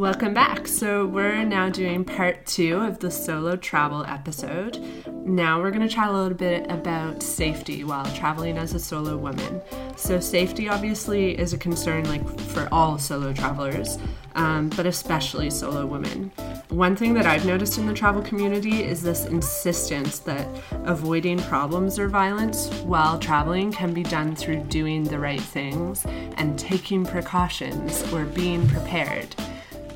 Welcome back. So, we're now doing part two of the solo travel episode. Now, we're going to chat a little bit about safety while traveling as a solo woman. So, safety obviously is a concern like for all solo travelers, um, but especially solo women. One thing that I've noticed in the travel community is this insistence that avoiding problems or violence while traveling can be done through doing the right things and taking precautions or being prepared.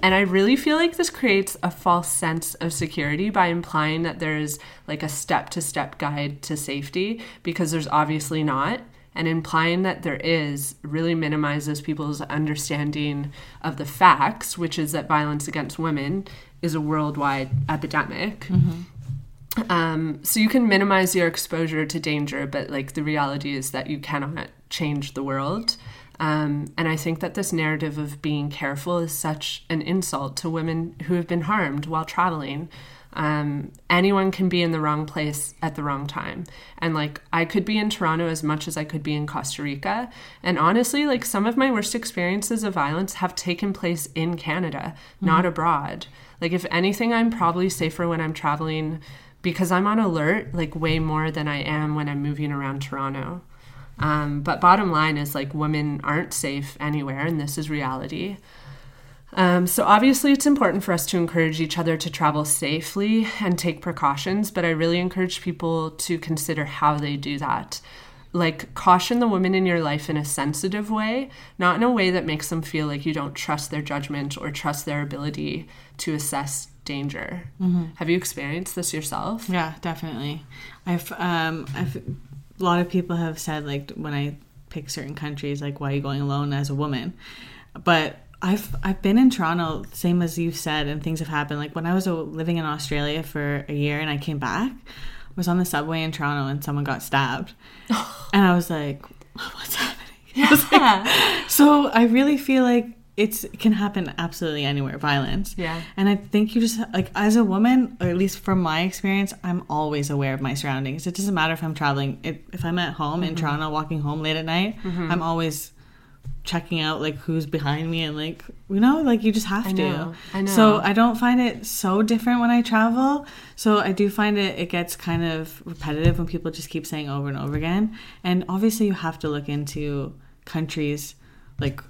And I really feel like this creates a false sense of security by implying that there's like a step to step guide to safety because there's obviously not. And implying that there is really minimizes people's understanding of the facts, which is that violence against women is a worldwide epidemic. Mm-hmm. Um, so you can minimize your exposure to danger, but like the reality is that you cannot change the world. Um, and I think that this narrative of being careful is such an insult to women who have been harmed while traveling. Um, anyone can be in the wrong place at the wrong time. And like, I could be in Toronto as much as I could be in Costa Rica. And honestly, like, some of my worst experiences of violence have taken place in Canada, mm-hmm. not abroad. Like, if anything, I'm probably safer when I'm traveling because I'm on alert, like, way more than I am when I'm moving around Toronto. Um, but bottom line is like women aren't safe anywhere, and this is reality. Um, so obviously, it's important for us to encourage each other to travel safely and take precautions. But I really encourage people to consider how they do that. Like caution the women in your life in a sensitive way, not in a way that makes them feel like you don't trust their judgment or trust their ability to assess danger. Mm-hmm. Have you experienced this yourself? Yeah, definitely. I've um, I've a lot of people have said like when I pick certain countries, like why are you going alone as a woman? But I've I've been in Toronto, same as you said, and things have happened. Like when I was living in Australia for a year and I came back, I was on the subway in Toronto and someone got stabbed, and I was like, "What's happening?" Yeah. Like, so I really feel like it's it can happen absolutely anywhere violence. Yeah. And i think you just like as a woman or at least from my experience i'm always aware of my surroundings. It doesn't matter if i'm traveling it, if i'm at home mm-hmm. in toronto walking home late at night mm-hmm. i'm always checking out like who's behind me and like you know like you just have I to. know, I know. so i don't find it so different when i travel. So i do find it it gets kind of repetitive when people just keep saying over and over again. And obviously you have to look into countries like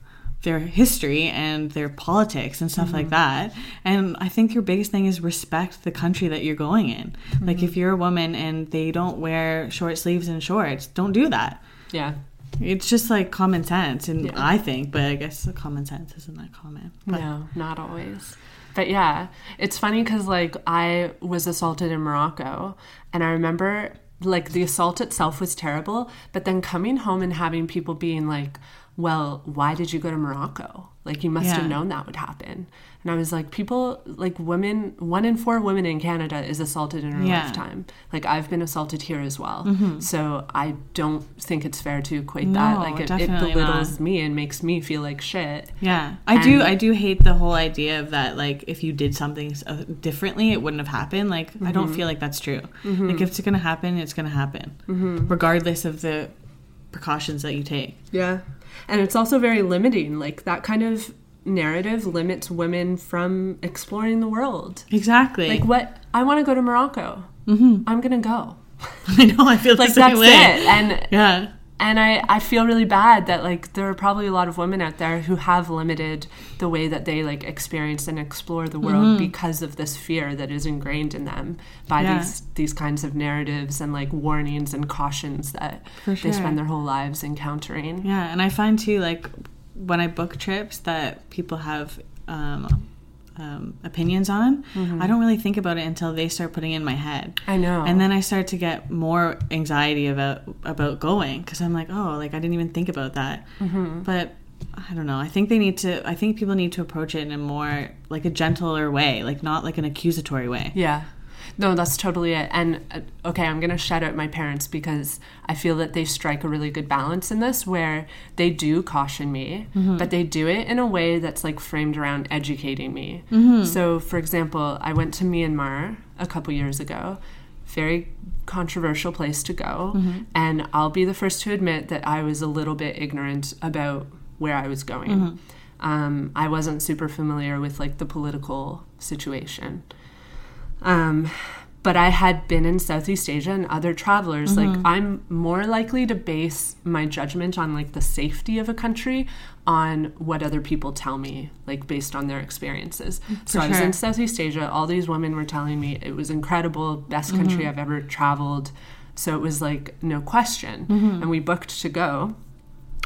their history and their politics and stuff mm-hmm. like that. And I think your biggest thing is respect the country that you're going in. Mm-hmm. Like if you're a woman and they don't wear short sleeves and shorts, don't do that. Yeah. It's just like common sense, and yeah. I think, but I guess the common sense isn't that common. But. No, not always. But yeah, it's funny because like I was assaulted in Morocco, and I remember like the assault itself was terrible, but then coming home and having people being like, well, why did you go to Morocco? Like, you must yeah. have known that would happen. And I was like, people, like women, one in four women in Canada is assaulted in her yeah. lifetime. Like, I've been assaulted here as well. Mm-hmm. So I don't think it's fair to equate no, that. Like, it, it belittles not. me and makes me feel like shit. Yeah. I and, do, I do hate the whole idea of that, like, if you did something uh, differently, it wouldn't have happened. Like, mm-hmm. I don't mm-hmm. feel like that's true. Mm-hmm. Like, if it's going to happen, it's going to happen, mm-hmm. regardless of the precautions that you take. Yeah. And it's also very limiting. Like that kind of narrative limits women from exploring the world. Exactly. Like what I want to go to Morocco. Mm-hmm. I'm gonna go. I know. I feel like that's way. it. And yeah, and I, I feel really bad that like there are probably a lot of women out there who have limited the way that they like experience and explore the world mm-hmm. because of this fear that is ingrained in them by yeah. these these kinds of narratives and like warnings and cautions that sure. they spend their whole lives encountering. Yeah, and I find too like when I book trips that people have um, um, opinions on. Mm-hmm. I don't really think about it until they start putting in my head. I know, and then I start to get more anxiety about about going because I'm like, oh, like I didn't even think about that. Mm-hmm. But I don't know. I think they need to. I think people need to approach it in a more like a gentler way, like not like an accusatory way. Yeah. No, that's totally it. And uh, okay, I'm going to shout out my parents because I feel that they strike a really good balance in this where they do caution me, mm-hmm. but they do it in a way that's like framed around educating me. Mm-hmm. So, for example, I went to Myanmar a couple years ago. Very controversial place to go. Mm-hmm. And I'll be the first to admit that I was a little bit ignorant about where I was going. Mm-hmm. Um, I wasn't super familiar with like the political situation. Um, but I had been in Southeast Asia and other travelers. Like, mm-hmm. I'm more likely to base my judgment on like the safety of a country on what other people tell me, like based on their experiences. Mm, so I was in Southeast Asia. All these women were telling me it was incredible, best mm-hmm. country I've ever traveled. So it was like no question. Mm-hmm. And we booked to go.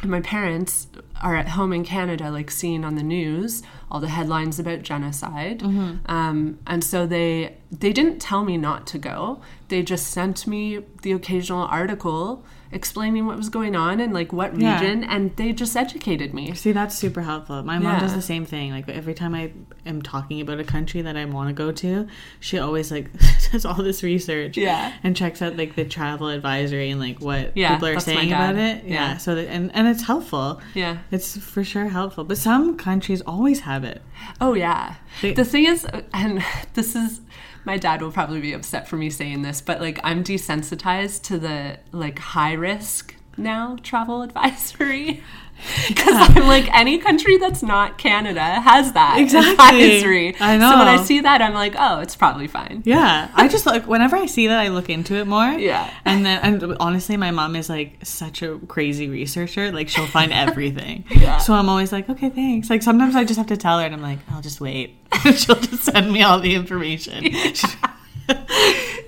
And my parents are at home in Canada, like seeing on the news all the headlines about genocide, um, and so they they didn't tell me not to go. They just sent me the occasional article explaining what was going on and like what Yeah. region, and they just educated me. See, that's super helpful. My mom does the same thing. Like every time I am talking about a country that I want to go to, she always like does all this research. Yeah. And checks out like the travel advisory and like what Yeah, people are saying about it. Yeah. Yeah. So that, and and it's helpful. Yeah. It's for sure helpful. But some countries always have it. Oh yeah. They- the thing is, and this is, my dad will probably be upset for me saying this, but like I'm desensitized to the like high risk now travel advisory. Because I'm like any country that's not Canada has that Exactly. advisory. I So when I see that, I'm like, oh, it's probably fine. Yeah, I just like whenever I see that, I look into it more. Yeah. and then and honestly, my mom is like such a crazy researcher. Like she'll find everything. Yeah. So I'm always like, okay, thanks. Like sometimes I just have to tell her, and I'm like, I'll just wait. she'll just send me all the information.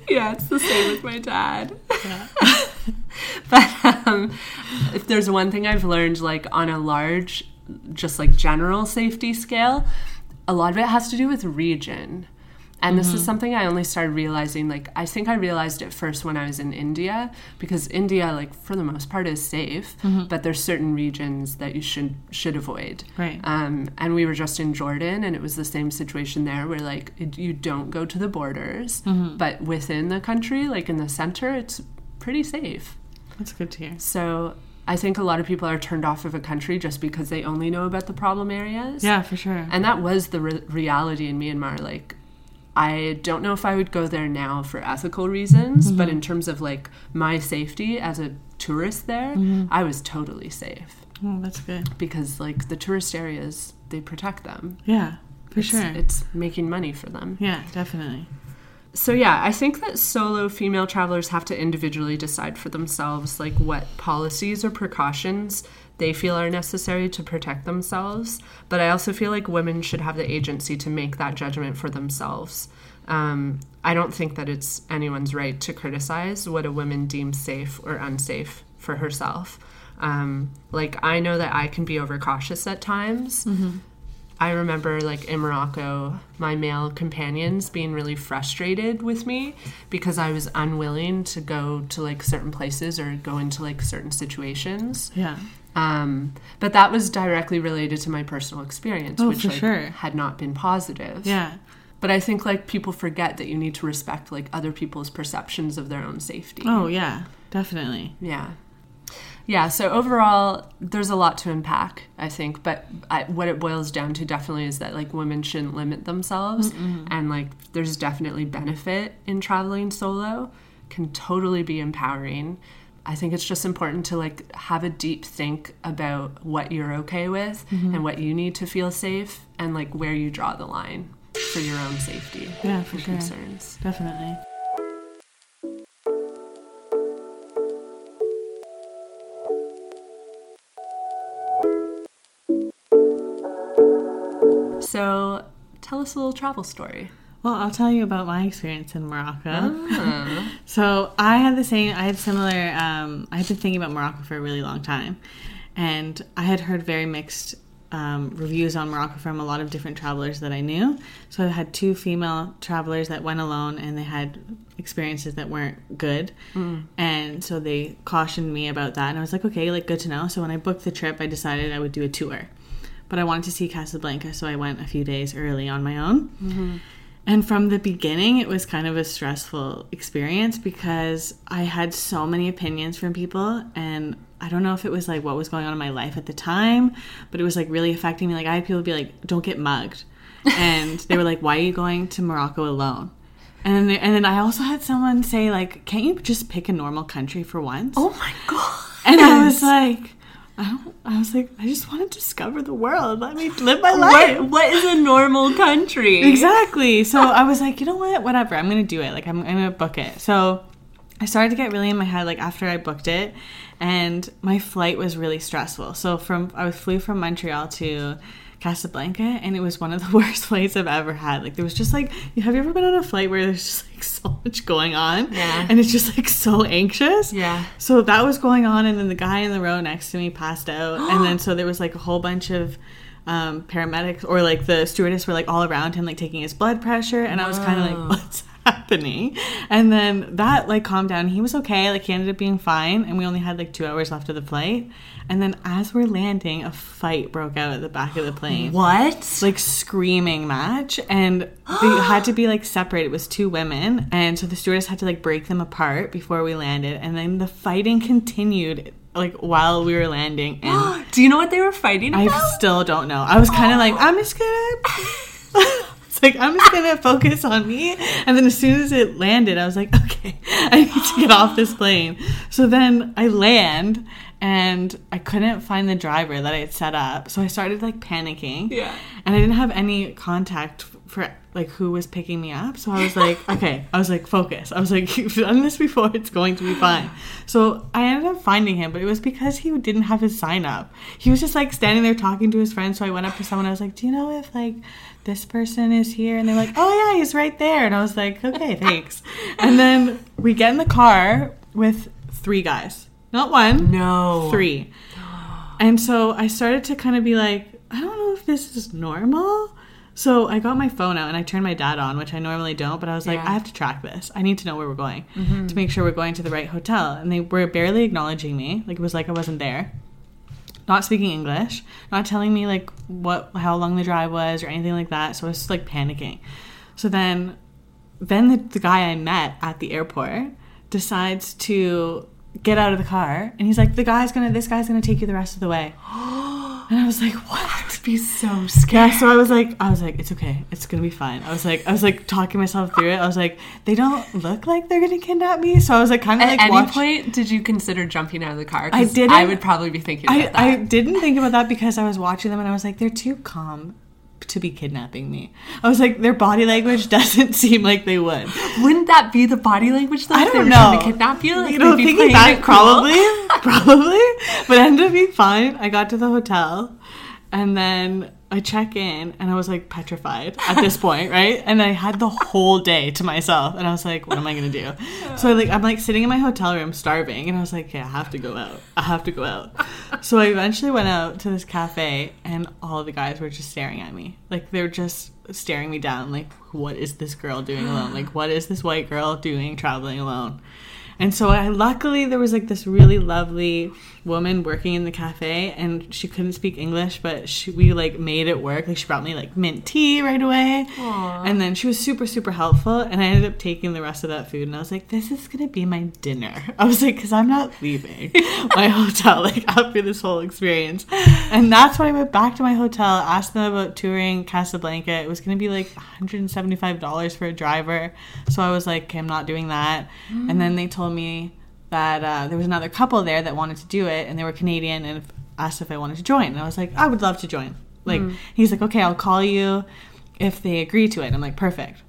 yeah, it's the same with my dad. but um, if there's one thing I've learned, like on a large, just like general safety scale, a lot of it has to do with region. And this is something I only started realizing. Like, I think I realized it first when I was in India, because India, like for the most part, is safe, but there's certain regions that you should should avoid. Right. Um, and we were just in Jordan, and it was the same situation there, where like it, you don't go to the borders, but within the country, like in the center, it's pretty safe. That's good to hear. So I think a lot of people are turned off of a country just because they only know about the problem areas. Yeah, for sure. And that was the re- reality in Myanmar. Like, I don't know if I would go there now for ethical reasons, but mm-hmm. in terms of like my safety as a tourist there, mm-hmm. I was totally safe oh, that's good. because like the tourist areas, they protect them. Yeah, for It's, sure. it's making money for them. yeah, definitely. So yeah, I think that solo female travelers have to individually decide for themselves like what policies or precautions they feel are necessary to protect themselves. But I also feel like women should have the agency to make that judgment for themselves. Um, I don't think that it's anyone's right to criticize what a woman deems safe or unsafe for herself. Um, like I know that I can be overcautious at times. I remember like in Morocco, my male companions being really frustrated with me because I was unwilling to go to like certain places or go into like certain situations. Yeah. Um, but that was directly related to my personal experience, Oh, which like, sure. had not been positive. Yeah. But I think like people forget that you need to respect like other people's perceptions of their own safety. Oh, yeah. Definitely. Yeah. Yeah, so overall, there's a lot to unpack, I think. But I, what it boils down to definitely is that like women shouldn't limit themselves, and like there's definitely benefit in traveling solo. Can totally be empowering. I think it's just important to like have a deep think about what you're okay with mm-hmm. and what you need to feel safe, and like where you draw the line for your own safety Yeah, for and sure. concerns. Definitely. So, tell us a little travel story. Well, I'll tell you about my experience in Morocco. Ah. So I had the same. I had similar. Um, I had been thinking about Morocco for a really long time, and I had heard very mixed um, reviews on Morocco from a lot of different travelers that I knew. So I had two female travelers that went alone, and they had experiences that weren't good, and so they cautioned me about that. And I was like, okay, like good to know. So when I booked the trip, I decided I would do a tour, but I wanted to see Casablanca, so I went a few days early on my own. Mm-hmm. And from the beginning, it was kind of a stressful experience because I had so many opinions from people. And I don't know if it was like what was going on in my life at the time, but it was like really affecting me. Like, I had people be like, don't get mugged. And they were like, why are you going to Morocco alone? And then, they, and then I also had someone say, like, can't you just pick a normal country for once? Oh my god! And I was like, I don't. I was like, I just want to discover the world. Let me live my life. What, what is a normal country? Exactly. So I was like, you know what? Whatever. I'm gonna do it. Like I'm, I'm gonna book it. So I started to get really in my head like after I booked it, and my flight was really stressful. So from I flew from Montreal to Casablanca, and it was one of the worst flights I've ever had. Like there was just like, have you ever been on a flight where there's just like so much going on, Yeah. and it's just like so anxious. Yeah. So that was going on, and then the guy in the row next to me passed out, and then so there was like a whole bunch of um, paramedics or like the stewardess were like all around him, like taking his blood pressure, and I was kind of like, what's happening? And then that like calmed down. He was okay, like he ended up being fine, and we only had like two hours left of the flight. And then as we're landing, a fight broke out at the back of the plane. What? like screaming match. And they had to be like separated. It was two women. And so the stewardess had to like break them apart before we landed. And then the fighting continued like while we were landing. And Do you know what they were fighting i still don't know. I was kind of like i'm just gonna like i'm just gonna focus on me. And then as soon as it landed i was like okay i need to get off this plane. So then i land and i couldn't find the driver that i had set up. So i started like panicking. Yeah. and I didn't have any contact for like who was picking me up. So I was like, okay, I was like, focus. I was like, you've done this before, it's going to be fine. So I ended up finding him, but it was because he didn't have his sign up. He was just like standing there talking to his friend. So I went up to someone. I was like, do you know if like this person is here? And they're like, oh yeah, he's right there. And I was like, okay, thanks. and then we get in the car with three guys, not one, No. three. And so I started to kind of be like, I don't know if this is normal. So I got my phone out and I turned my dad on, which I normally don't, but I was like, Yeah. I have to track this. I need to know where we're going mm-hmm. to make sure we're going to the right hotel. And they were barely acknowledging me. Like it was like I wasn't there. Not speaking English, not telling me like what how long the drive was or anything like that. So I was just like panicking. So then then the, the guy I met at the airport decides to get out of the car and he's like, The guy's gonna this guy's gonna take you the rest of the way. And I was like, What? I'd be so scared. Yeah, so I was like, I was like, it's okay, it's gonna be fine. I was like, I was like talking myself through it. I was like, they don't look like they're gonna kidnap me. So I was like, kind of like. At any watch- point, did you consider jumping out of the car? I didn't. I would probably be thinking I, that. I didn't think about that because I was watching them and I was like, they're too calm to be kidnapping me. I was like, their body language doesn't seem like they would. Wouldn't that be the body language though? I don't know. to kidnap you? Like, you know, thinking back, cool? probably, probably, but ended up being fine. I got to the hotel, and then I check in, and I was like petrified at this point, right? And I had the whole day to myself, and I was like, "What am I gonna do?" So I like, I'm like sitting in my hotel room, starving, and I was like, "Okay, I have to go out. I have to go out." So I eventually went out to this cafe, and all the guys were just staring at me, like they're just staring me down, like, "What is this girl doing alone? Like, what is this white girl doing traveling alone?" And so I luckily there was like this really lovely woman working in the cafe and she couldn't speak English but she, we like made it work. Like she brought me like mint tea right away. Aw. And then she was super super helpful and I ended up taking the rest of that food and I was like this is going to be my dinner. I was like cuz I'm not leaving my hotel like after this whole experience. And that's when I went back to my hotel, asked them about touring Casablanca. It was going to be like $175 for a driver. So I was like, okay, I'm not doing that. And then they told me that uh, there was another couple there that wanted to do it and they were Canadian and asked if I wanted to join. And I was like, I would love to join. Like, he's like, okay, I'll call you if they agree to it. I'm like, perfect.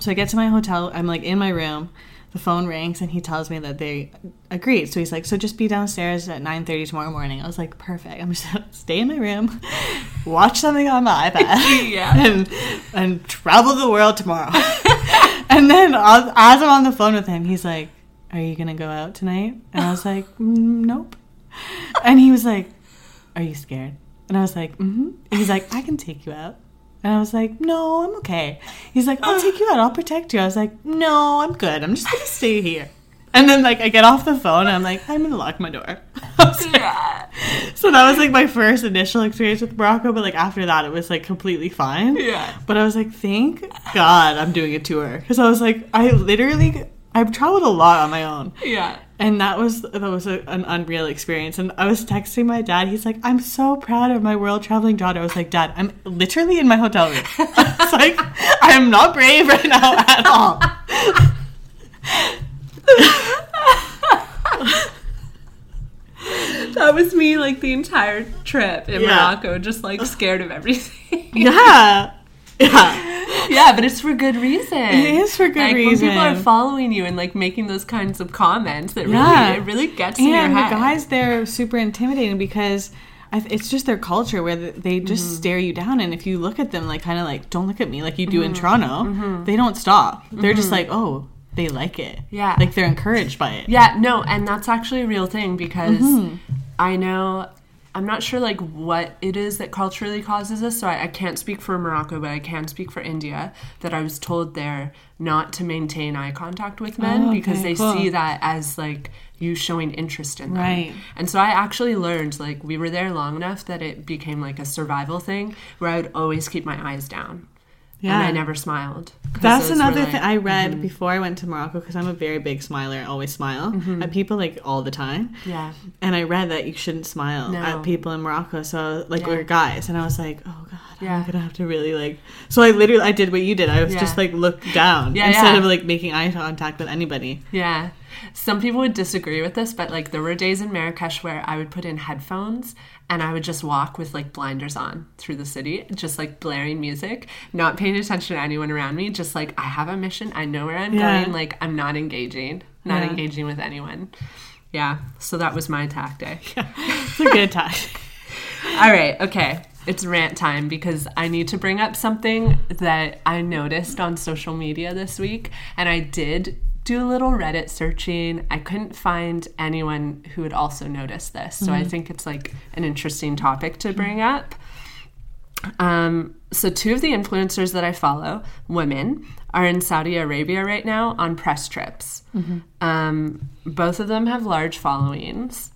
So I get to my hotel. I'm like in my room. The phone rings and he tells me that they agreed. So he's like, "So just be downstairs at 9:30 tomorrow morning." I was like, "Perfect. I'm just stay in my room, watch something on my iPad, Yeah. and and travel the world tomorrow." and then as I'm on the phone with him, he's like, "Are you gonna go out tonight?" And I was like, "Mm, "Nope." And he was like, "Are you scared?" And I was like, "Mm-hmm." He's like, "I can take you out." And I was like, no, I'm okay. He's like, I'll take you out. I'll protect you. I was like, no, I'm good. I'm just going to stay here. And then, like, I get off the phone and I'm like, I'm going to lock my door. Like- Yeah. so that was, like, my first initial experience with Morocco. But, like, after that, it was, like, completely fine. Yeah. But I was like, thank God I'm doing a tour. Because I was like, I literally, I've traveled a lot on my own. Yeah. And that was that was a, an unreal experience. And I was texting my dad. He's like, "I'm so proud of my world traveling daughter." I was like, "Dad, I'm literally in my hotel room." It's like, "I am not brave right now at all." that was me like the entire trip in Yeah. Morocco, just like scared of everything. yeah. Yeah. yeah, but it's for good reason. It is for good like, When people are following you and like making those kinds of comments, that Yeah. really it really gets in your And the guys, they're super intimidating because I, th- it's just their culture where they just Mm-hmm. stare you down. And if you look at them, like, kind of like, don't look at me like you do Mm-hmm. in Toronto, they don't stop. They're just like, oh, they like it. Yeah. Like they're encouraged by it. Yeah, no, and that's actually a real thing because Mm-hmm. I know I'm not sure like what it is that culturally causes this. So I, I can't speak for Morocco, but I can speak for India. That I was told there not to maintain eye contact with men Oh, because they cool. see that as like you showing interest in them. Right. And so I actually learned like we were there long enough that it became like a survival thing where I would always keep my eyes down. Yeah. And I never smiled. That's another like- thing I read mm-hmm. before I went to Morocco because I'm a very big smiler. I always smile mm-hmm. at people like all the time. Yeah. And I read that you shouldn't smile No. at people in Morocco. So like Yeah. we're guys, and I was like, oh god, Yeah. I'm gonna have to really like. So I literally I did what you did. I was Yeah. just like looked down Yeah, instead of like making eye contact with anybody. Yeah. Some people would disagree with this, but like there were days in Marrakesh where I would put in headphones and I would just walk with like blinders on through the city, just like blaring music, not paying attention to anyone around me, just like I have a mission, I know where I'm Yeah. going, like I'm not engaging, not Yeah. engaging with anyone. Yeah. So that was my tactic. It's a good time. All right, okay. It's rant time because I need to bring up something that I noticed on social media this week. And I did do a little Reddit searching. I couldn't find anyone who had also noticed this. So I think it's like an interesting topic to bring up. Um, so, two of the influencers that I follow, women, are in Saudi Arabia right now on press trips. Um, both of them have large followings.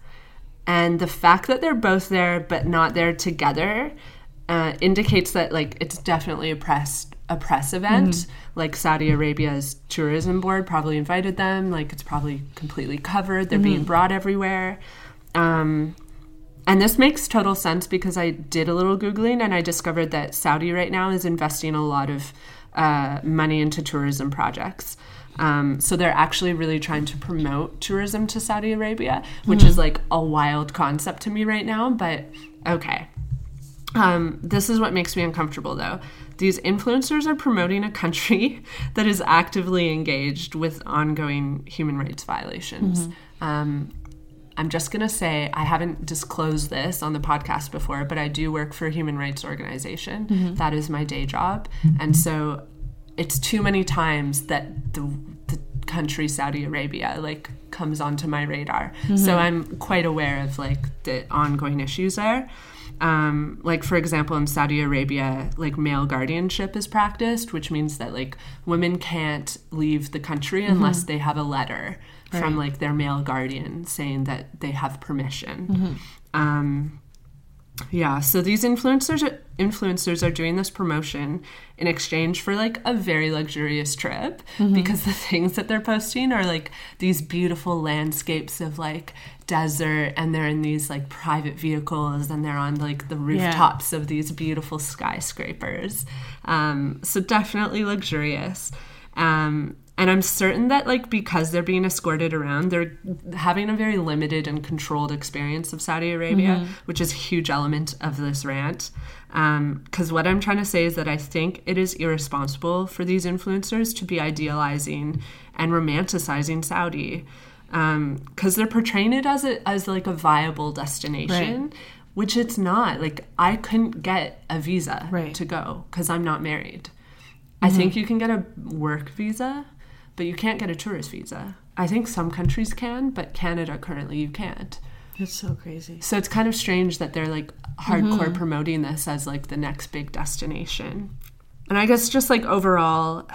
And the fact that they're both there but not there together uh, indicates that like it's definitely a press a press event. Like Saudi Arabia's tourism board probably invited them. Like it's probably completely covered. They're being brought everywhere. Um, and this makes total sense because I did a little Googling and I discovered that Saudi right now is investing a lot of uh, money into tourism projects. Um, so they're actually really trying to promote tourism to Saudi Arabia, which is like a wild concept to me right now, but okay. Um, this is what makes me uncomfortable though. These influencers are promoting a country that is actively engaged with ongoing human rights violations. Um, I'm just going to say I haven't disclosed this on the podcast before, but I do work for a human rights organization. That is my day job. And so it's too many times that the, the country Saudi Arabia like comes onto my radar. So I'm quite aware of like the ongoing issues there. Um, like for example, in Saudi Arabia, like male guardianship is practiced, which means that like women can't leave the country unless they have a letter from like their male guardian saying that they have permission. Um, yeah, so these influencers are, influencers are doing this promotion in exchange for like a very luxurious trip because the things that they're posting are like these beautiful landscapes of like desert and they're in these like private vehicles and they're on like the rooftops of these beautiful skyscrapers. Um, so definitely luxurious. Um, and I'm certain that like because they're being escorted around, they're having a very limited and controlled experience of Saudi Arabia, mm-hmm. which is a huge element of this rant. Um, because what I'm trying to say is that I think it is irresponsible for these influencers to be idealizing and romanticizing Saudi, um, because they're portraying it as a as like a viable destination. Which it's not. Like, I couldn't get a visa Right. to go because I'm not married. I think mm-hmm. you can get a work visa, but you can't get a tourist visa. I think some countries can, but Canada currently you can't. It's so crazy. So it's kind of strange that they're like hardcore mm-hmm. promoting this as like the next big destination. And I guess just like overall,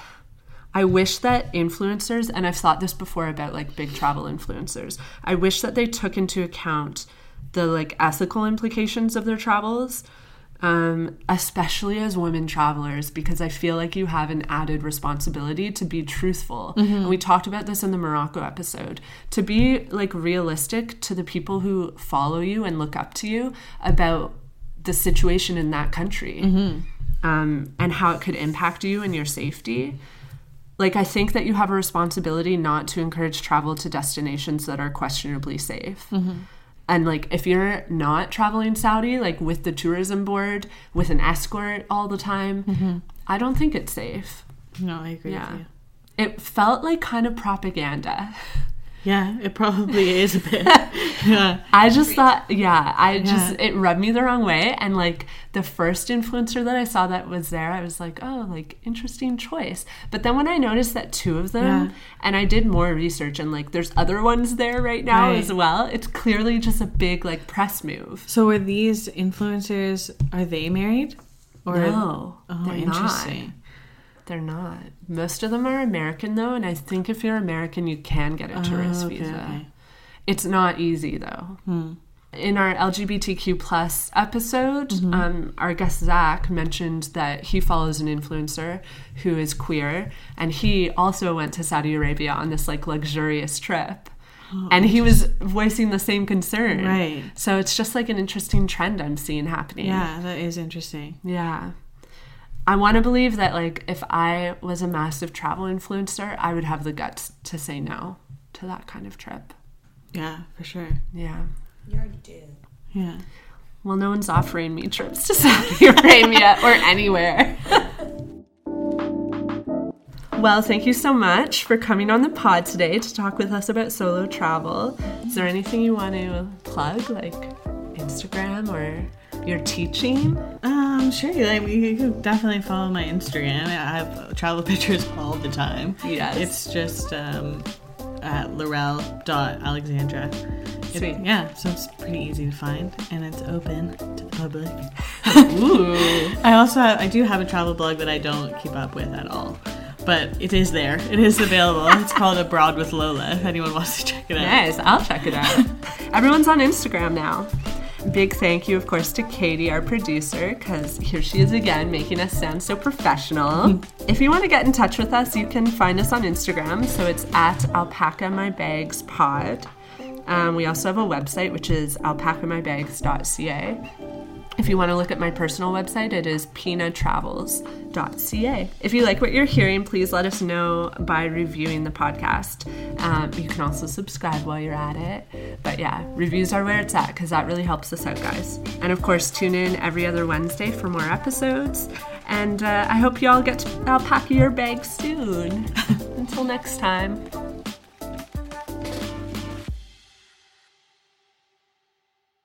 I wish that influencers, and I've thought this before about like big travel influencers, I wish that they took into account the like ethical implications of their travels, um, especially as women travelers, because I feel like you have an added responsibility to be truthful. And we talked about this in the Morocco episode to be like realistic to the people who follow you and look up to you about the situation in that country um, and how it could impact you and your safety. Like, I think that you have a responsibility not to encourage travel to destinations that are questionably safe. And like if you're not traveling Saudi, like with the tourism board, with an escort all the time, mm-hmm. I don't think it's safe. No, I agree Yeah. with you. It felt like kind of propaganda. Yeah, it probably is a bit. yeah. I just thought, yeah, I just, Yeah. it rubbed me the wrong way. And like the first influencer that I saw that was there, I was like, oh, like interesting choice. But then when I noticed that two of them, Yeah. and I did more research and like there's other ones there right now Right. as well, it's clearly just a big like press move. So were these influencers? Are they married? Or No, oh, they're interesting. not. They're not. Most of them are American though, and I think if you're American, you can get a tourist Oh, okay, visa. okay. It's not easy though. Hmm. In our LGBTQ plus episode, Mm-hmm. um, our guest Zach mentioned that he follows an influencer who is queer, and he also went to Saudi Arabia on this like luxurious trip. and he was voicing the same concern. Oh, Right. So it's just like an interesting trend I'm seeing happening. Yeah, that is interesting. Yeah. I want to believe that like if I was a massive travel influencer, I would have the guts to say no to that kind of trip. Yeah, for sure. Yeah. You already did. Yeah. Well, no one's offering me trips to Saudi Arabia or anywhere. well, thank you so much for coming on the pod today to talk with us about solo travel. Is there anything you want to plug, like Instagram or your teaching? Um, sure. Like, you can definitely follow my Instagram. I have travel pictures all the time. Yes. It's just um, at laurel.alexandra. It- Sweet. yeah, so it's pretty easy to find, and it's open to the public. Ooh. I also have, I do have a travel blog that I don't keep up with at all, but it is there. It is available. it's called Abroad with Lola. If anyone wants to check it out. Nice. I'll check it out. Everyone's on Instagram now. Big thank you, of course, to Kattie, our producer, because here she is again making us sound so professional. if you want to get in touch with us, you can find us on Instagram. So it's at Alpaca My Bags Pod. Um, we also have a website, which is alpacamybags.ca. If you want to look at my personal website, it is pinatravels.ca. If you like what you're hearing, please let us know by reviewing the podcast. Um, you can also subscribe while you're at it. But yeah, reviews are where it's at because that really helps us out, guys. And of course, tune in every other Wednesday for more episodes. And uh, I hope you all get to alpaca your bags soon. Until next time.